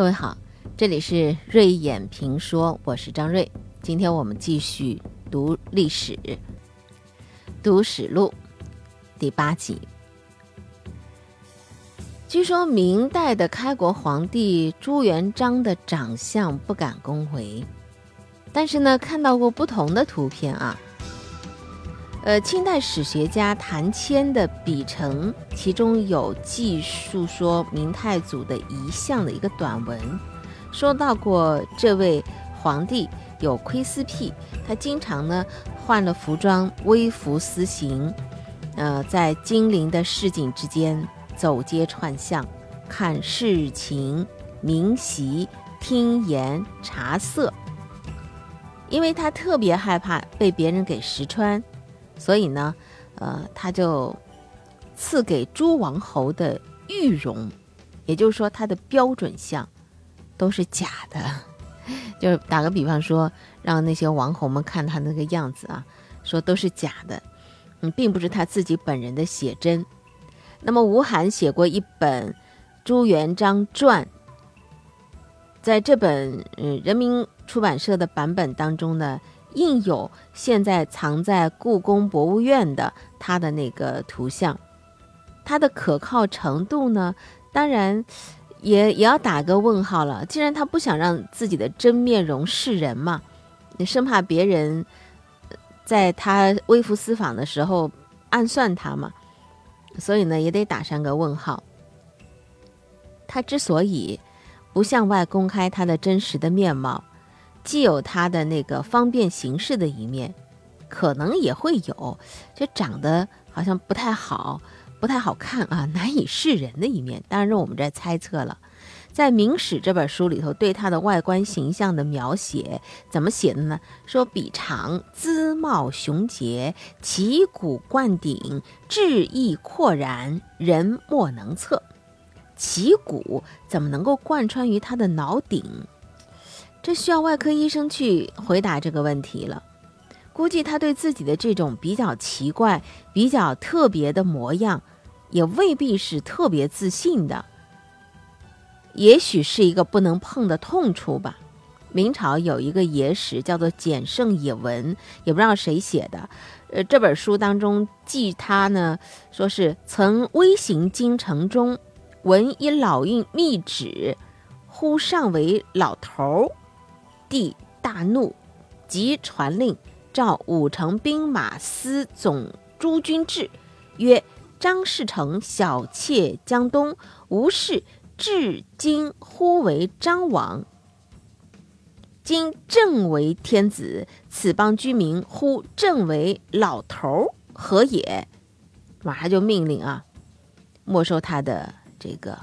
各位好，这里是瑞眼评说，我是张瑞。今天我们继续读历史，读史录第八集。据说明代的开国皇帝朱元璋的长相不敢恭维，但是呢，看到过不同的图片啊。呃，清代史学家谭谦的《笔成》，其中有记述说明太祖的遗像的一个短文，说到过这位皇帝有窥私癖，他经常呢换了服装，微服私行，呃，在金陵的市井之间走街串巷，看市情名席，听言察色，因为他特别害怕被别人给识穿。所以呢，呃，他就赐给诸王侯的玉容，也就是说，他的标准像都是假的。就是打个比方说，让那些王侯们看他那个样子啊，说都是假的，嗯，并不是他自己本人的写真。那么吴晗写过一本《朱元璋传》，在这本嗯人民出版社的版本当中呢。印有现在藏在故宫博物院的他的那个图像，它的可靠程度呢？当然，也也要打个问号了。既然他不想让自己的真面容示人嘛，你生怕别人在他微服私访的时候暗算他嘛，所以呢，也得打上个问号。他之所以不向外公开他的真实的面貌。既有他的那个方便行事的一面，可能也会有，就长得好像不太好、不太好看啊，难以示人的一面。当然，我们这猜测了。在《明史》这本书里头，对他的外观形象的描写怎么写的呢？说比长，姿貌雄杰，旗鼓贯顶，志意阔然，人莫能测。旗鼓怎么能够贯穿于他的脑顶？这需要外科医生去回答这个问题了。估计他对自己的这种比较奇怪、比较特别的模样，也未必是特别自信的。也许是一个不能碰的痛处吧。明朝有一个野史叫做《简圣野文》，也不知道谁写的。呃，这本书当中记他呢，说是曾微行京城中，闻一老妪密旨，呼上为老头儿。帝大怒，即传令召五城兵马司总诸军至，曰：“张士诚小妾江东，无事，至今呼为张王。今正为天子，此邦居民呼正为老头，何也？”马上就命令啊，没收他的这个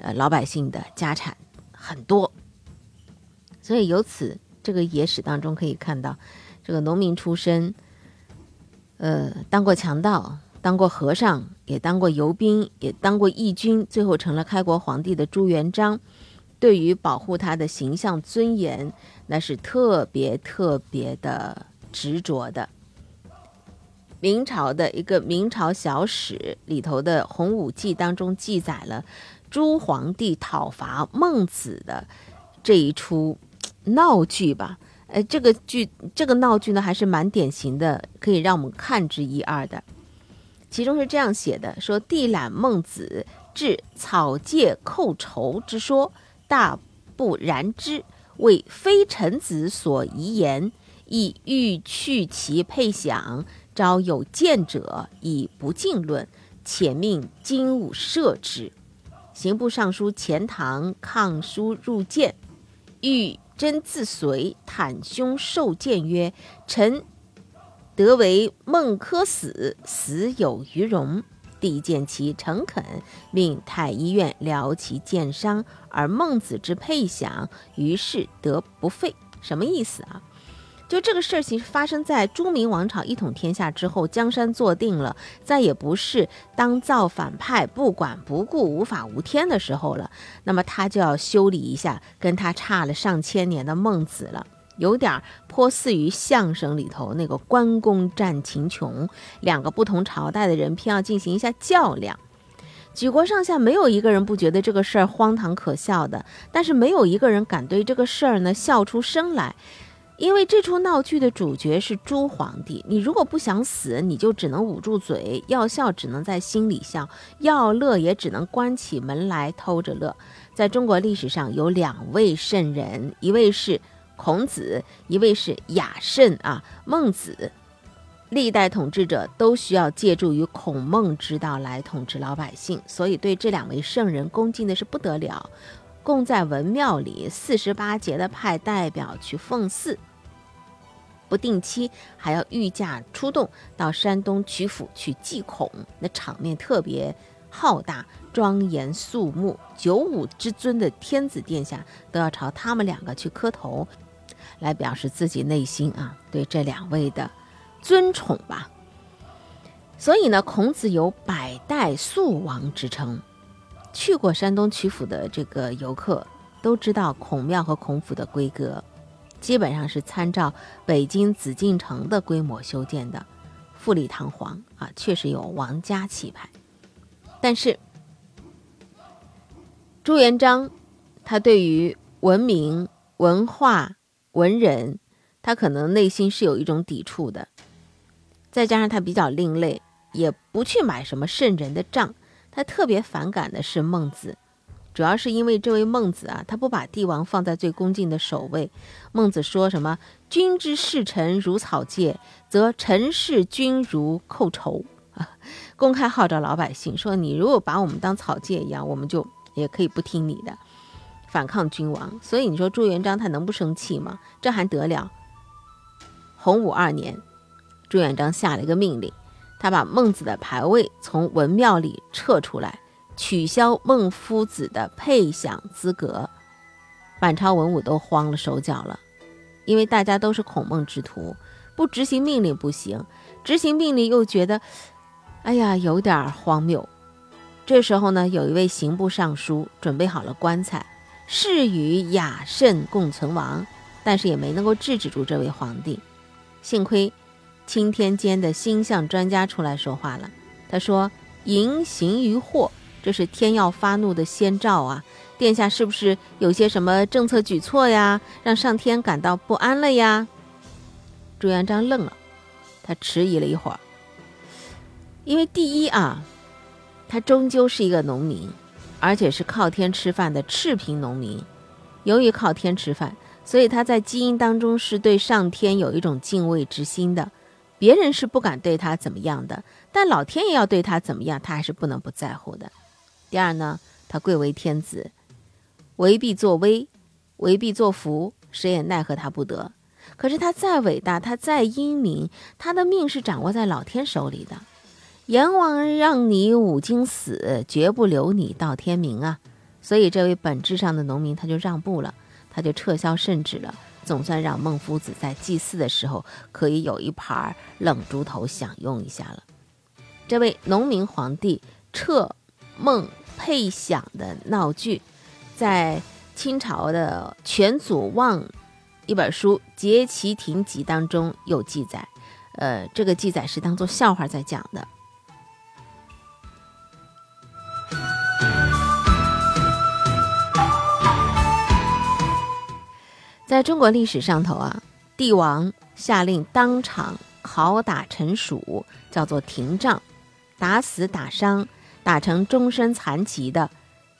呃老百姓的家产很多。所以由此，这个野史当中可以看到，这个农民出身，呃，当过强盗，当过和尚，也当过游兵，也当过义军，最后成了开国皇帝的朱元璋，对于保护他的形象尊严，那是特别特别的执着的。明朝的一个明朝小史里头的《洪武记》当中记载了朱皇帝讨伐孟子的这一出。闹剧吧，哎，这个剧这个闹剧呢，还是蛮典型的，可以让我们看之一二的。其中是这样写的：说帝览孟子至草芥寇仇之说，大不然之，为非臣子所遗言，亦欲去其配享，招有见者以不敬论，且命金吾射之。刑部尚书钱塘抗书入见，欲。真自随，袒胸受谏曰：“臣得为孟轲死，死有余荣。”帝见其诚恳，命太医院疗其箭伤，而孟子之配享，于是得不废。什么意思啊？就这个事儿，其实发生在朱明王朝一统天下之后，江山坐定了，再也不是当造反派不管不顾、无法无天的时候了。那么他就要修理一下跟他差了上千年的孟子了，有点颇似于相声里头那个关公战秦琼，两个不同朝代的人偏要进行一下较量。举国上下没有一个人不觉得这个事儿荒唐可笑的，但是没有一个人敢对这个事儿呢笑出声来。因为这出闹剧的主角是朱皇帝，你如果不想死，你就只能捂住嘴；要笑只能在心里笑，要乐也只能关起门来偷着乐。在中国历史上有两位圣人，一位是孔子，一位是雅圣啊，孟子。历代统治者都需要借助于孔孟之道来统治老百姓，所以对这两位圣人恭敬的是不得了，供在文庙里四十八节的派代表去奉祀。不定期还要御驾出动到山东曲阜去祭孔，那场面特别浩大、庄严肃穆。九五之尊的天子殿下都要朝他们两个去磕头，来表示自己内心啊对这两位的尊崇吧。所以呢，孔子有百代肃王之称。去过山东曲阜的这个游客都知道孔庙和孔府的规格。基本上是参照北京紫禁城的规模修建的，富丽堂皇啊，确实有王家气派。但是朱元璋他对于文明、文化、文人，他可能内心是有一种抵触的。再加上他比较另类，也不去买什么圣人的账。他特别反感的是孟子。主要是因为这位孟子啊，他不把帝王放在最恭敬的首位。孟子说什么“君之视臣如草芥，则臣视君如寇仇”啊，公开号召老百姓说：“你如果把我们当草芥一样，我们就也可以不听你的，反抗君王。”所以你说朱元璋他能不生气吗？这还得了？洪武二年，朱元璋下了一个命令，他把孟子的牌位从文庙里撤出来。取消孟夫子的配享资格，满朝文武都慌了手脚了，因为大家都是孔孟之徒，不执行命令不行，执行命令又觉得，哎呀，有点荒谬。这时候呢，有一位刑部尚书准备好了棺材，誓与雅慎共存亡，但是也没能够制止住这位皇帝。幸亏青天监的星象专家出来说话了，他说：“淫行于祸。”这是天要发怒的先兆啊！殿下是不是有些什么政策举措呀，让上天感到不安了呀？朱元璋愣了，他迟疑了一会儿，因为第一啊，他终究是一个农民，而且是靠天吃饭的赤贫农民。由于靠天吃饭，所以他在基因当中是对上天有一种敬畏之心的。别人是不敢对他怎么样的，但老天爷要对他怎么样，他还是不能不在乎的。第二呢，他贵为天子，为必作威，为必作福，谁也奈何他不得。可是他再伟大，他再英明，他的命是掌握在老天手里的。阎王让你五更死，绝不留你到天明啊！所以这位本质上的农民他就让步了，他就撤销圣旨了，总算让孟夫子在祭祀的时候可以有一盘冷猪头享用一下了。这位农民皇帝撤。孟配享的闹剧，在清朝的《全祖望》一本书《节其亭集》当中有记载，呃，这个记载是当做笑话在讲的。在中国历史上头啊，帝王下令当场拷打臣属，叫做廷杖，打死打伤。打成终身残疾的，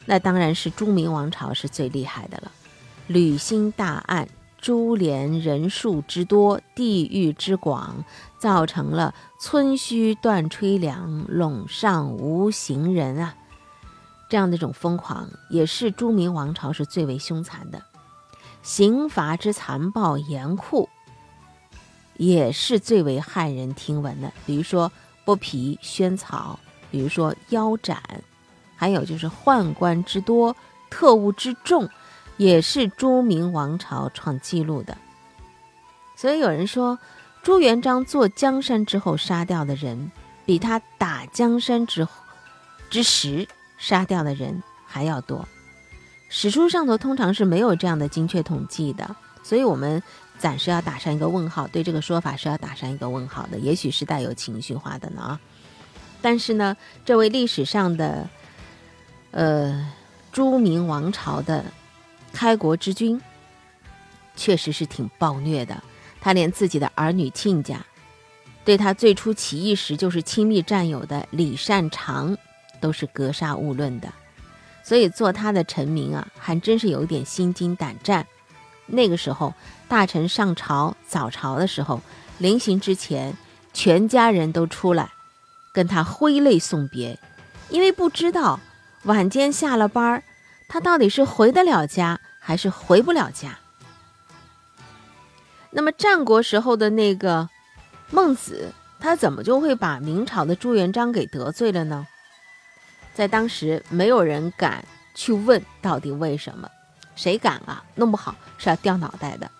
那当然是朱明王朝是最厉害的了。履心大案，株连人数之多，地域之广，造成了村墟断炊粮，陇上无行人啊！这样的一种疯狂，也是朱明王朝是最为凶残的。刑罚之残暴严酷，也是最为骇人听闻的。比如说剥皮宣草。比如说腰斩，还有就是宦官之多，特务之众，也是朱明王朝创纪录的。所以有人说，朱元璋坐江山之后杀掉的人，比他打江山之之时杀掉的人还要多。史书上头通常是没有这样的精确统计的，所以我们暂时要打上一个问号，对这个说法是要打上一个问号的。也许是带有情绪化的呢啊。但是呢，这位历史上的呃，朱明王朝的开国之君，确实是挺暴虐的。他连自己的儿女亲家，对他最初起义时就是亲密战友的李善长，都是格杀勿论的。所以做他的臣民啊，还真是有点心惊胆战。那个时候，大臣上朝早朝的时候，临行之前，全家人都出来跟他挥泪送别，因为不知道晚间下了班儿，他到底是回得了家还是回不了家。那么战国时候的那个孟子，他怎么就会把明朝的朱元璋给得罪了呢？在当时，没有人敢去问到底为什么，谁敢啊？弄不好是要掉脑袋的。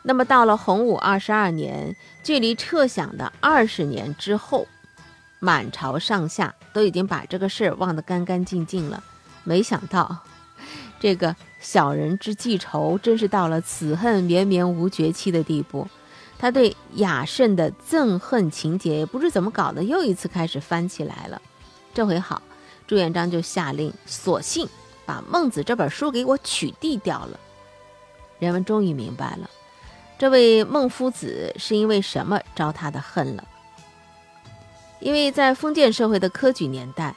那么到了洪武二十二年，距离撤饷的二十年之后，满朝上下都已经把这个事儿忘得干干净净了。没想到，这个小人之记仇，真是到了此恨绵绵无绝期的地步。他对雅慎的憎恨情节，也不知怎么搞的，又一次开始翻起来了。这回好。朱元璋就下令，索性把《孟子》这本书给我取缔掉了。人们终于明白了，这位孟夫子是因为什么招他的恨了。因为在封建社会的科举年代，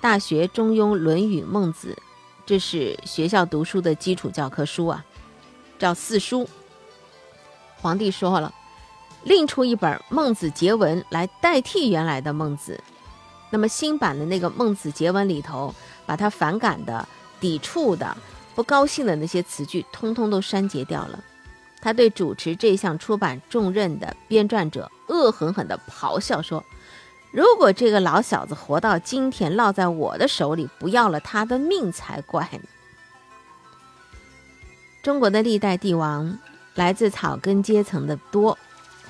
大学、中庸、论语、孟子，这是学校读书的基础教科书啊，叫四书。皇帝说了，另出一本《孟子结文》来代替原来的《孟子》。那么新版的那个《孟子结文》里头，把他反感的、抵触的、不高兴的那些词句，通通都删节掉了。他对主持这项出版重任的编撰者恶狠狠地咆哮说：“如果这个老小子活到今天，落在我的手里，不要了他的命才怪呢！”中国的历代帝王，来自草根阶层的多，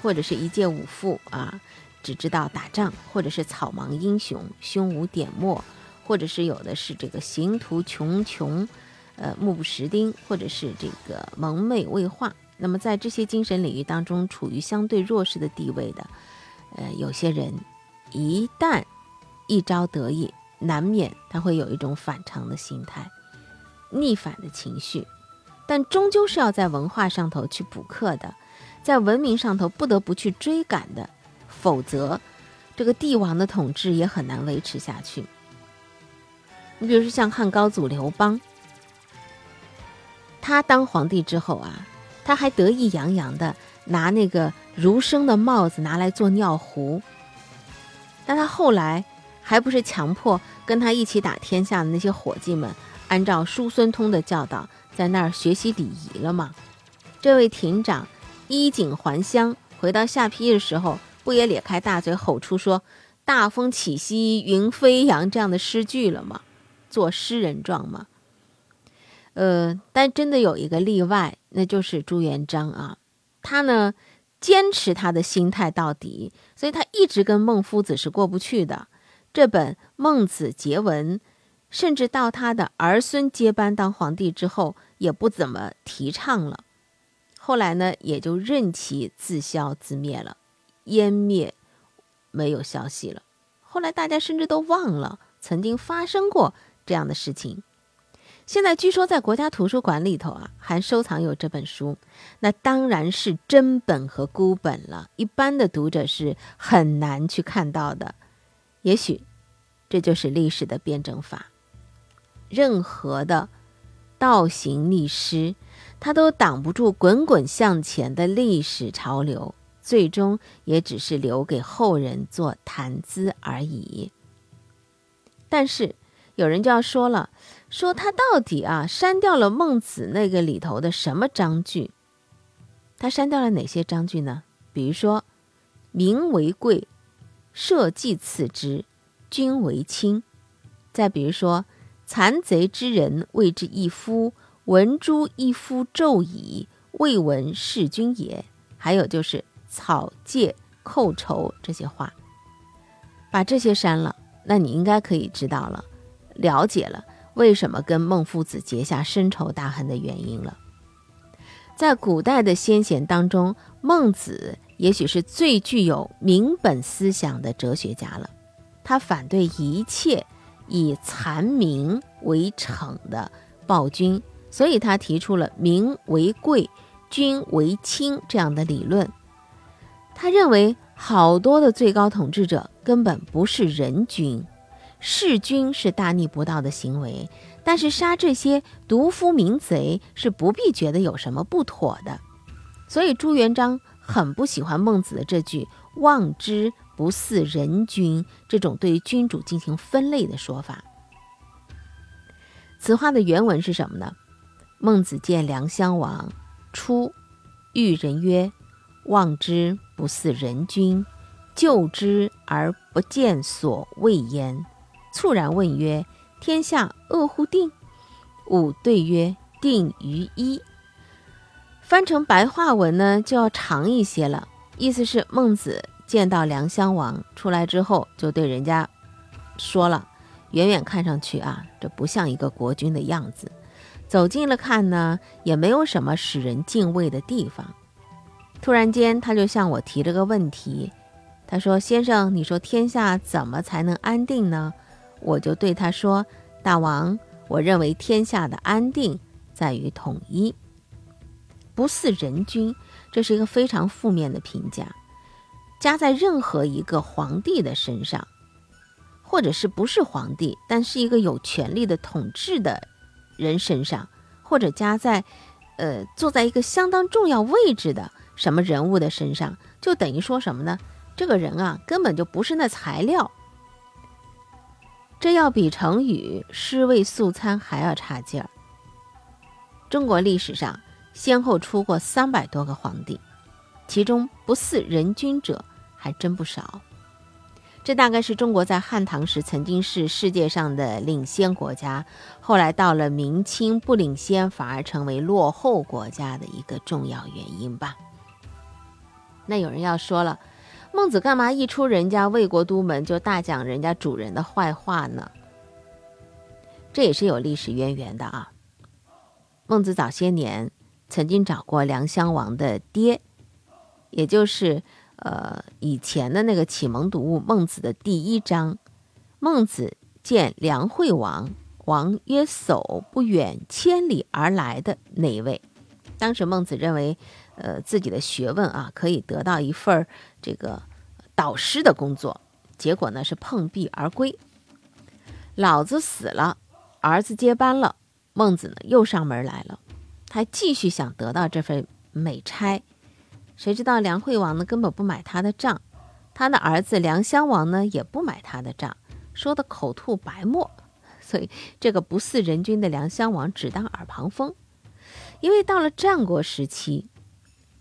或者是一介武妇啊。只知道打仗，或者是草莽英雄，胸无点墨，或者是有的是这个行途穷穷，呃，目不识丁，或者是这个蒙昧未化。那么在这些精神领域当中，处于相对弱势的地位的，呃，有些人一旦一朝得意，难免他会有一种反常的心态，逆反的情绪，但终究是要在文化上头去补课的，在文明上头不得不去追赶的。否则，这个帝王的统治也很难维持下去。你比如说像汉高祖刘邦，他当皇帝之后啊，他还得意洋洋的拿那个儒生的帽子拿来做尿壶。但他后来还不是强迫跟他一起打天下的那些伙计们，按照叔孙通的教导，在那儿学习礼仪了吗？这位亭长衣锦还乡，回到下邳的时候。不也咧开大嘴吼出说“大风起兮云飞扬”这样的诗句了吗？做诗人状吗？呃，但真的有一个例外，那就是朱元璋啊。他呢坚持他的心态到底，所以他一直跟孟夫子是过不去的。这本《孟子结文》，甚至到他的儿孙接班当皇帝之后，也不怎么提倡了。后来呢，也就任其自消自灭了。湮灭，没有消息了。后来大家甚至都忘了曾经发生过这样的事情。现在据说在国家图书馆里头啊，还收藏有这本书，那当然是真本和孤本了，一般的读者是很难去看到的。也许这就是历史的辩证法，任何的倒行逆施，它都挡不住滚滚向前的历史潮流。最终也只是留给后人做谈资而已。但是有人就要说了，说他到底啊删掉了孟子那个里头的什么章句？他删掉了哪些章句呢？比如说“民为贵，社稷次之，君为轻”。再比如说“残贼之人谓之一夫，闻诸一夫纣矣，未闻弑君也”。还有就是。草芥寇仇这些话，把这些删了，那你应该可以知道了，了解了为什么跟孟夫子结下深仇大恨的原因了。在古代的先贤当中，孟子也许是最具有民本思想的哲学家了。他反对一切以残民为惩的暴君，所以他提出了民为贵、君为轻这样的理论。他认为好多的最高统治者根本不是人君，弑君是大逆不道的行为，但是杀这些毒夫民贼是不必觉得有什么不妥的。所以朱元璋很不喜欢孟子的这句“望之不似人君”这种对君主进行分类的说法。此话的原文是什么呢？孟子见梁襄王，出，遇人曰：“望之不似人君，救之而不见所谓焉。”猝然问曰：“天下恶乎定？”吾对曰：“定于一。”翻成白话文呢，就要长一些了。意思是孟子见到梁襄王出来之后，就对人家说了：“远远看上去啊，这不像一个国君的样子；走近了看呢，也没有什么使人敬畏的地方。”突然间，他就向我提了个问题，他说：“先生，你说天下怎么才能安定呢？”我就对他说：“大王，我认为天下的安定在于统一。”不似人君，这是一个非常负面的评价，加在任何一个皇帝的身上，或者是不是皇帝，但是一个有权力的统治的人身上，或者加在，呃，坐在一个相当重要位置的什么人物的身上，就等于说什么呢？这个人啊，根本就不是那材料。这要比成语“尸位素餐”还要差劲儿。中国历史上。先后出过三百多个皇帝，其中不似人君者还真不少。这大概是中国在汉唐时曾经是世界上的领先国家，后来到了明清不领先反而成为落后国家的一个重要原因吧。那有人要说了，孟子干嘛一出人家魏国都门就大讲人家主人的坏话呢？这也是有历史渊源的啊。孟子早些年。曾经找过梁襄王的爹，也就是呃以前的那个启蒙读物《孟子》的第一章。孟子见梁惠王，王曰：“叟不远千里而来的那一位？”当时孟子认为，呃自己的学问啊可以得到一份这个导师的工作，结果呢是碰壁而归。老子死了，儿子接班了，孟子呢又上门来了。他继续想得到这份美差，谁知道梁惠王呢根本不买他的账，他的儿子梁襄王呢也不买他的账，说的口吐白沫，所以这个不似人君的梁襄王只当耳旁风。因为到了战国时期，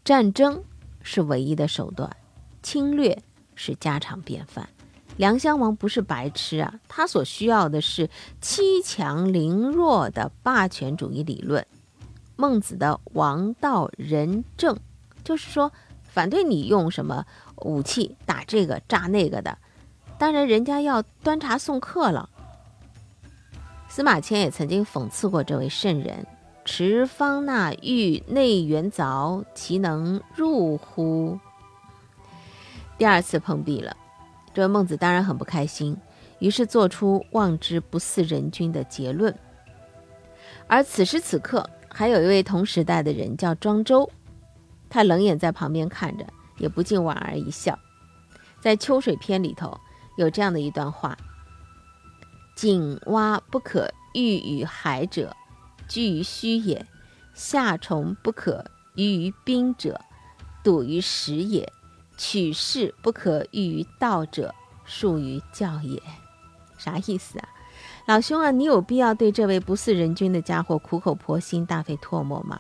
战争是唯一的手段，侵略是家常便饭。梁襄王不是白痴啊，他所需要的是欺强凌弱的霸权主义理论。孟子的王道仁政，就是说反对你用什么武器打这个炸那个的。当然，人家要端茶送客了。司马迁也曾经讽刺过这位圣人：“持方纳玉内圆凿，其能入乎？”第二次碰壁了，这位孟子当然很不开心，于是做出“望之不似人君”的结论。而此时此刻。还有一位同时代的人叫庄周，他冷眼在旁边看着，也不禁莞尔一笑。在《秋水篇》里头有这样的一段话：“井蛙不可欲于海者，居于虚也；夏虫不可喻于冰者，笃于实也；取士不可喻于道者，术于教也。”啥意思啊？老兄啊，你有必要对这位不似人君的家伙苦口婆心、大费唾沫吗？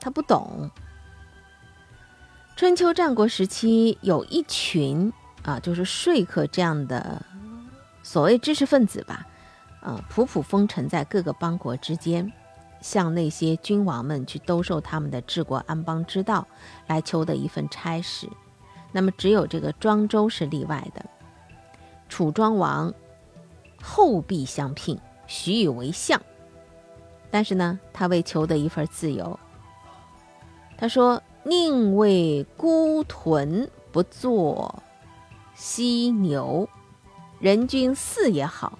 他不懂。春秋战国时期有一群啊，就是说客这样的所谓知识分子吧，啊，普普风尘在各个邦国之间，向那些君王们去兜售他们的治国安邦之道，来求得一份差事。那么只有这个庄周是例外的，楚庄王。后必相聘，许以为相。但是呢，他为求得一份自由，他说：“宁为孤豚不做犀牛，人君饲也好，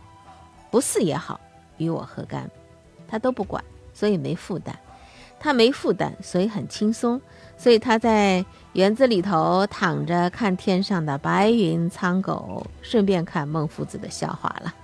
不似也好，与我何干？他都不管，所以没负担。他没负担，所以很轻松。所以他在园子里头躺着，看天上的白云苍狗，顺便看孟夫子的笑话了。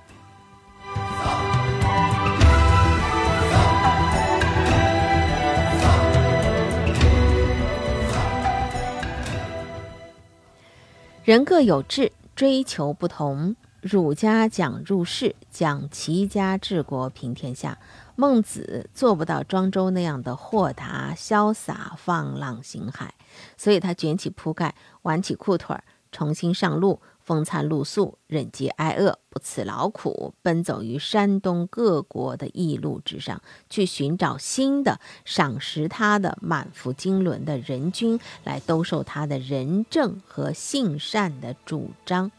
人各有志，追求不同。儒家讲入世，讲齐家治国平天下。孟子做不到庄周那样的豁达潇洒、放浪形骸，所以他卷起铺盖，挽起裤腿，重新上路，风餐露宿，忍饥挨饿，不辞劳苦，奔走于山东各国的驿路之上，去寻找新的赏识他的满腹经纶的人君，来兜售他的仁政和性善的主张。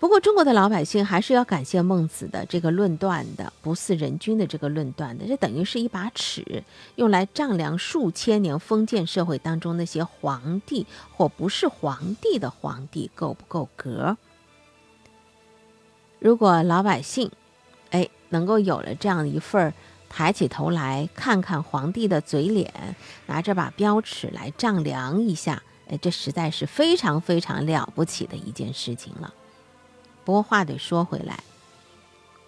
不过，中国的老百姓还是要感谢孟子的这个论断的“不似人君”的这个论断的，这等于是一把尺，用来丈量数千年封建社会当中那些皇帝或不是皇帝的皇帝够不够格。如果老百姓，哎，能够有了这样一份抬起头来看看皇帝的嘴脸，拿着把标尺来丈量一下，哎，这实在是非常非常了不起的一件事情了。不过话得说回来，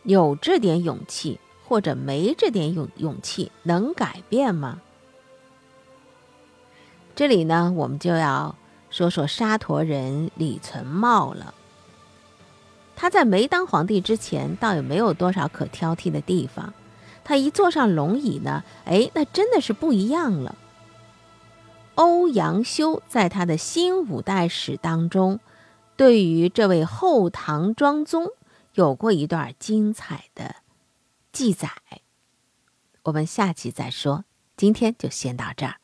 有这点勇气或者没这点勇勇气，能改变吗？这里呢，我们就要说说沙陀人李存茂了。他在没当皇帝之前，倒也没有多少可挑剔的地方。他一坐上龙椅呢，哎，那真的是不一样了。欧阳修在他的新五代史当中。对于这位后唐庄宗，有过一段精彩的记载，我们下期再说。今天就先到这儿。